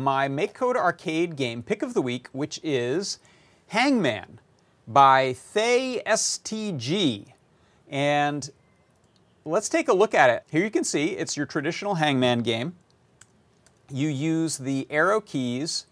my MakeCode Arcade game pick of the week, which is Hangman by Thay STG. And let's take a look at it. Here you can see it's your traditional Hangman game. You use the arrow keys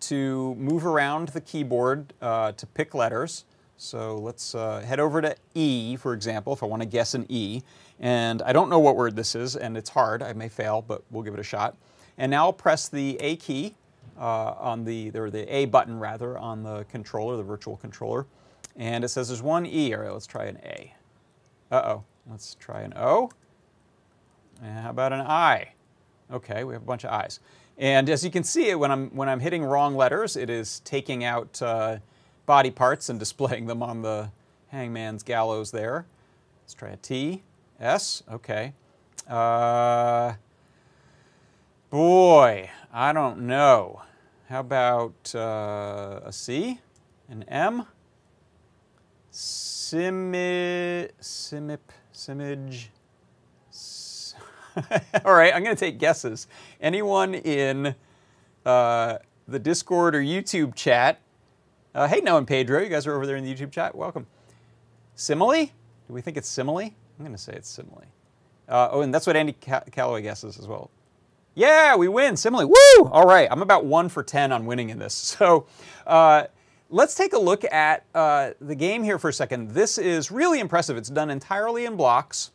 to move around the keyboard uh, to pick letters. So let's uh, head over to E, for example, if I want to guess an E. And I don't know what word this is, and it's hard. I may fail, but we'll give it a shot. And now I'll press the A key uh, on the, or the A button rather, on the controller, the virtual controller. And it says there's one E. All right, let's try an A. Uh-oh. Let's try an O. And how about an I? Okay, we have a bunch of I's. And as you can see, when I'm, when I'm hitting wrong letters, it is taking out uh, body parts and displaying them on the hangman's gallows there. Let's try a T, S, okay. Uh, boy, I don't know. How about uh, a C, an M? Simi, simip, simage. All right, I'm going to take guesses. Anyone in uh, the Discord or YouTube chat uh, hey, Noah and Pedro, you guys are over there in the YouTube chat. Welcome. Simile? Do we think it's simile? I'm going to say it's simile. Uh, oh, and that's what Andy Calloway guesses as well. Yeah, we win. Simile. Woo! All right, I'm about one for 10 on winning in this. So uh, let's take a look at uh, the game here for a second. This is really impressive. It's done entirely in blocks.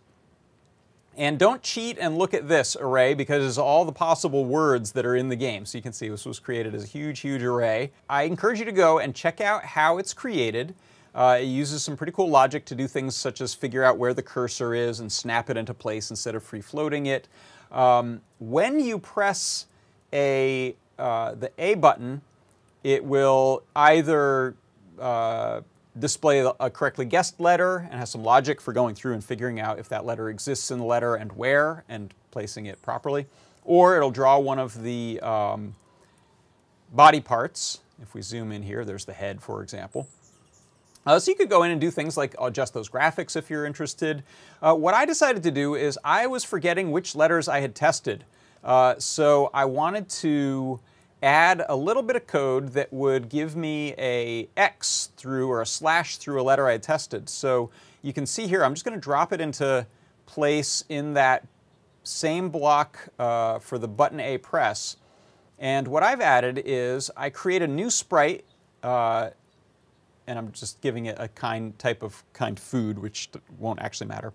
And don't cheat and look at this array because it's all the possible words that are in the game. So you can see this was created as a huge, huge array. I encourage you to go and check out how it's created. Uh, it uses some pretty cool logic to do things such as figure out where the cursor is and snap it into place instead of free floating it. Um, when you press a, uh, the A button, it will either uh, display a correctly guessed letter and has some logic for going through and figuring out if that letter exists in the letter and where and placing it properly. Or it'll draw one of the um, body parts. If we zoom in here, there's the head, for example. Uh, so you could go in and do things like adjust those graphics if you're interested. Uh, what I decided to do is I was forgetting which letters I had tested. Uh, so I wanted to add a little bit of code that would give me a X through or a slash through a letter I had tested. So you can see here, I'm just going to drop it into place in that same block uh, for the button A press. And what I've added is I create a new sprite, uh, and I'm just giving it a kind type of kind food, which won't actually matter.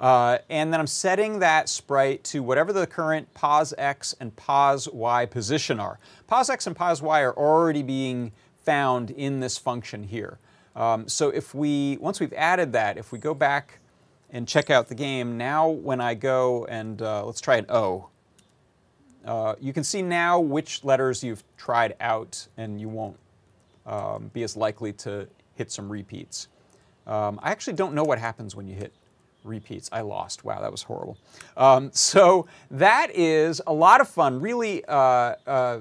Uh, and then I'm setting that sprite to whatever the current pos x and pos y position are. Pos x and pos y are already being found in this function here. Um, so if we, once we've added that, if we go back and check out the game, now when I go and uh, let's try an O, uh, you can see now which letters you've tried out and you won't um, be as likely to hit some repeats. Um, I actually don't know what happens when you hit repeats. I lost. Wow, that was horrible. Um, so that is a lot of fun. Really uh, uh,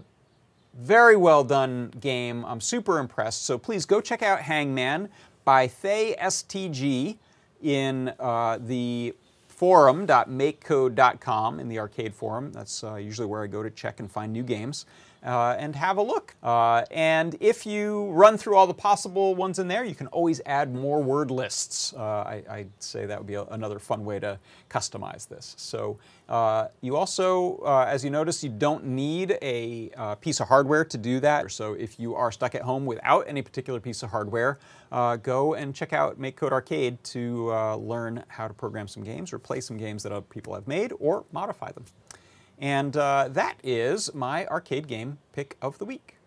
very well done game. I'm super impressed. So please go check out Hangman by Thay STG in uh, the forum.makecode.com in the arcade forum. That's uh, usually where I go to check and find new games uh, and have a look. Uh, and if you run through all the possible ones in there, you can always add more word lists. Uh, I, would say that would be a, another fun way to customize this. So uh, you also, uh, as you notice, you don't need a uh, piece of hardware to do that. So if you are stuck at home without any particular piece of hardware, go and check out MakeCode Arcade to learn how to program some games or play some games that other people have made or modify them. And uh, that is my arcade game pick of the week.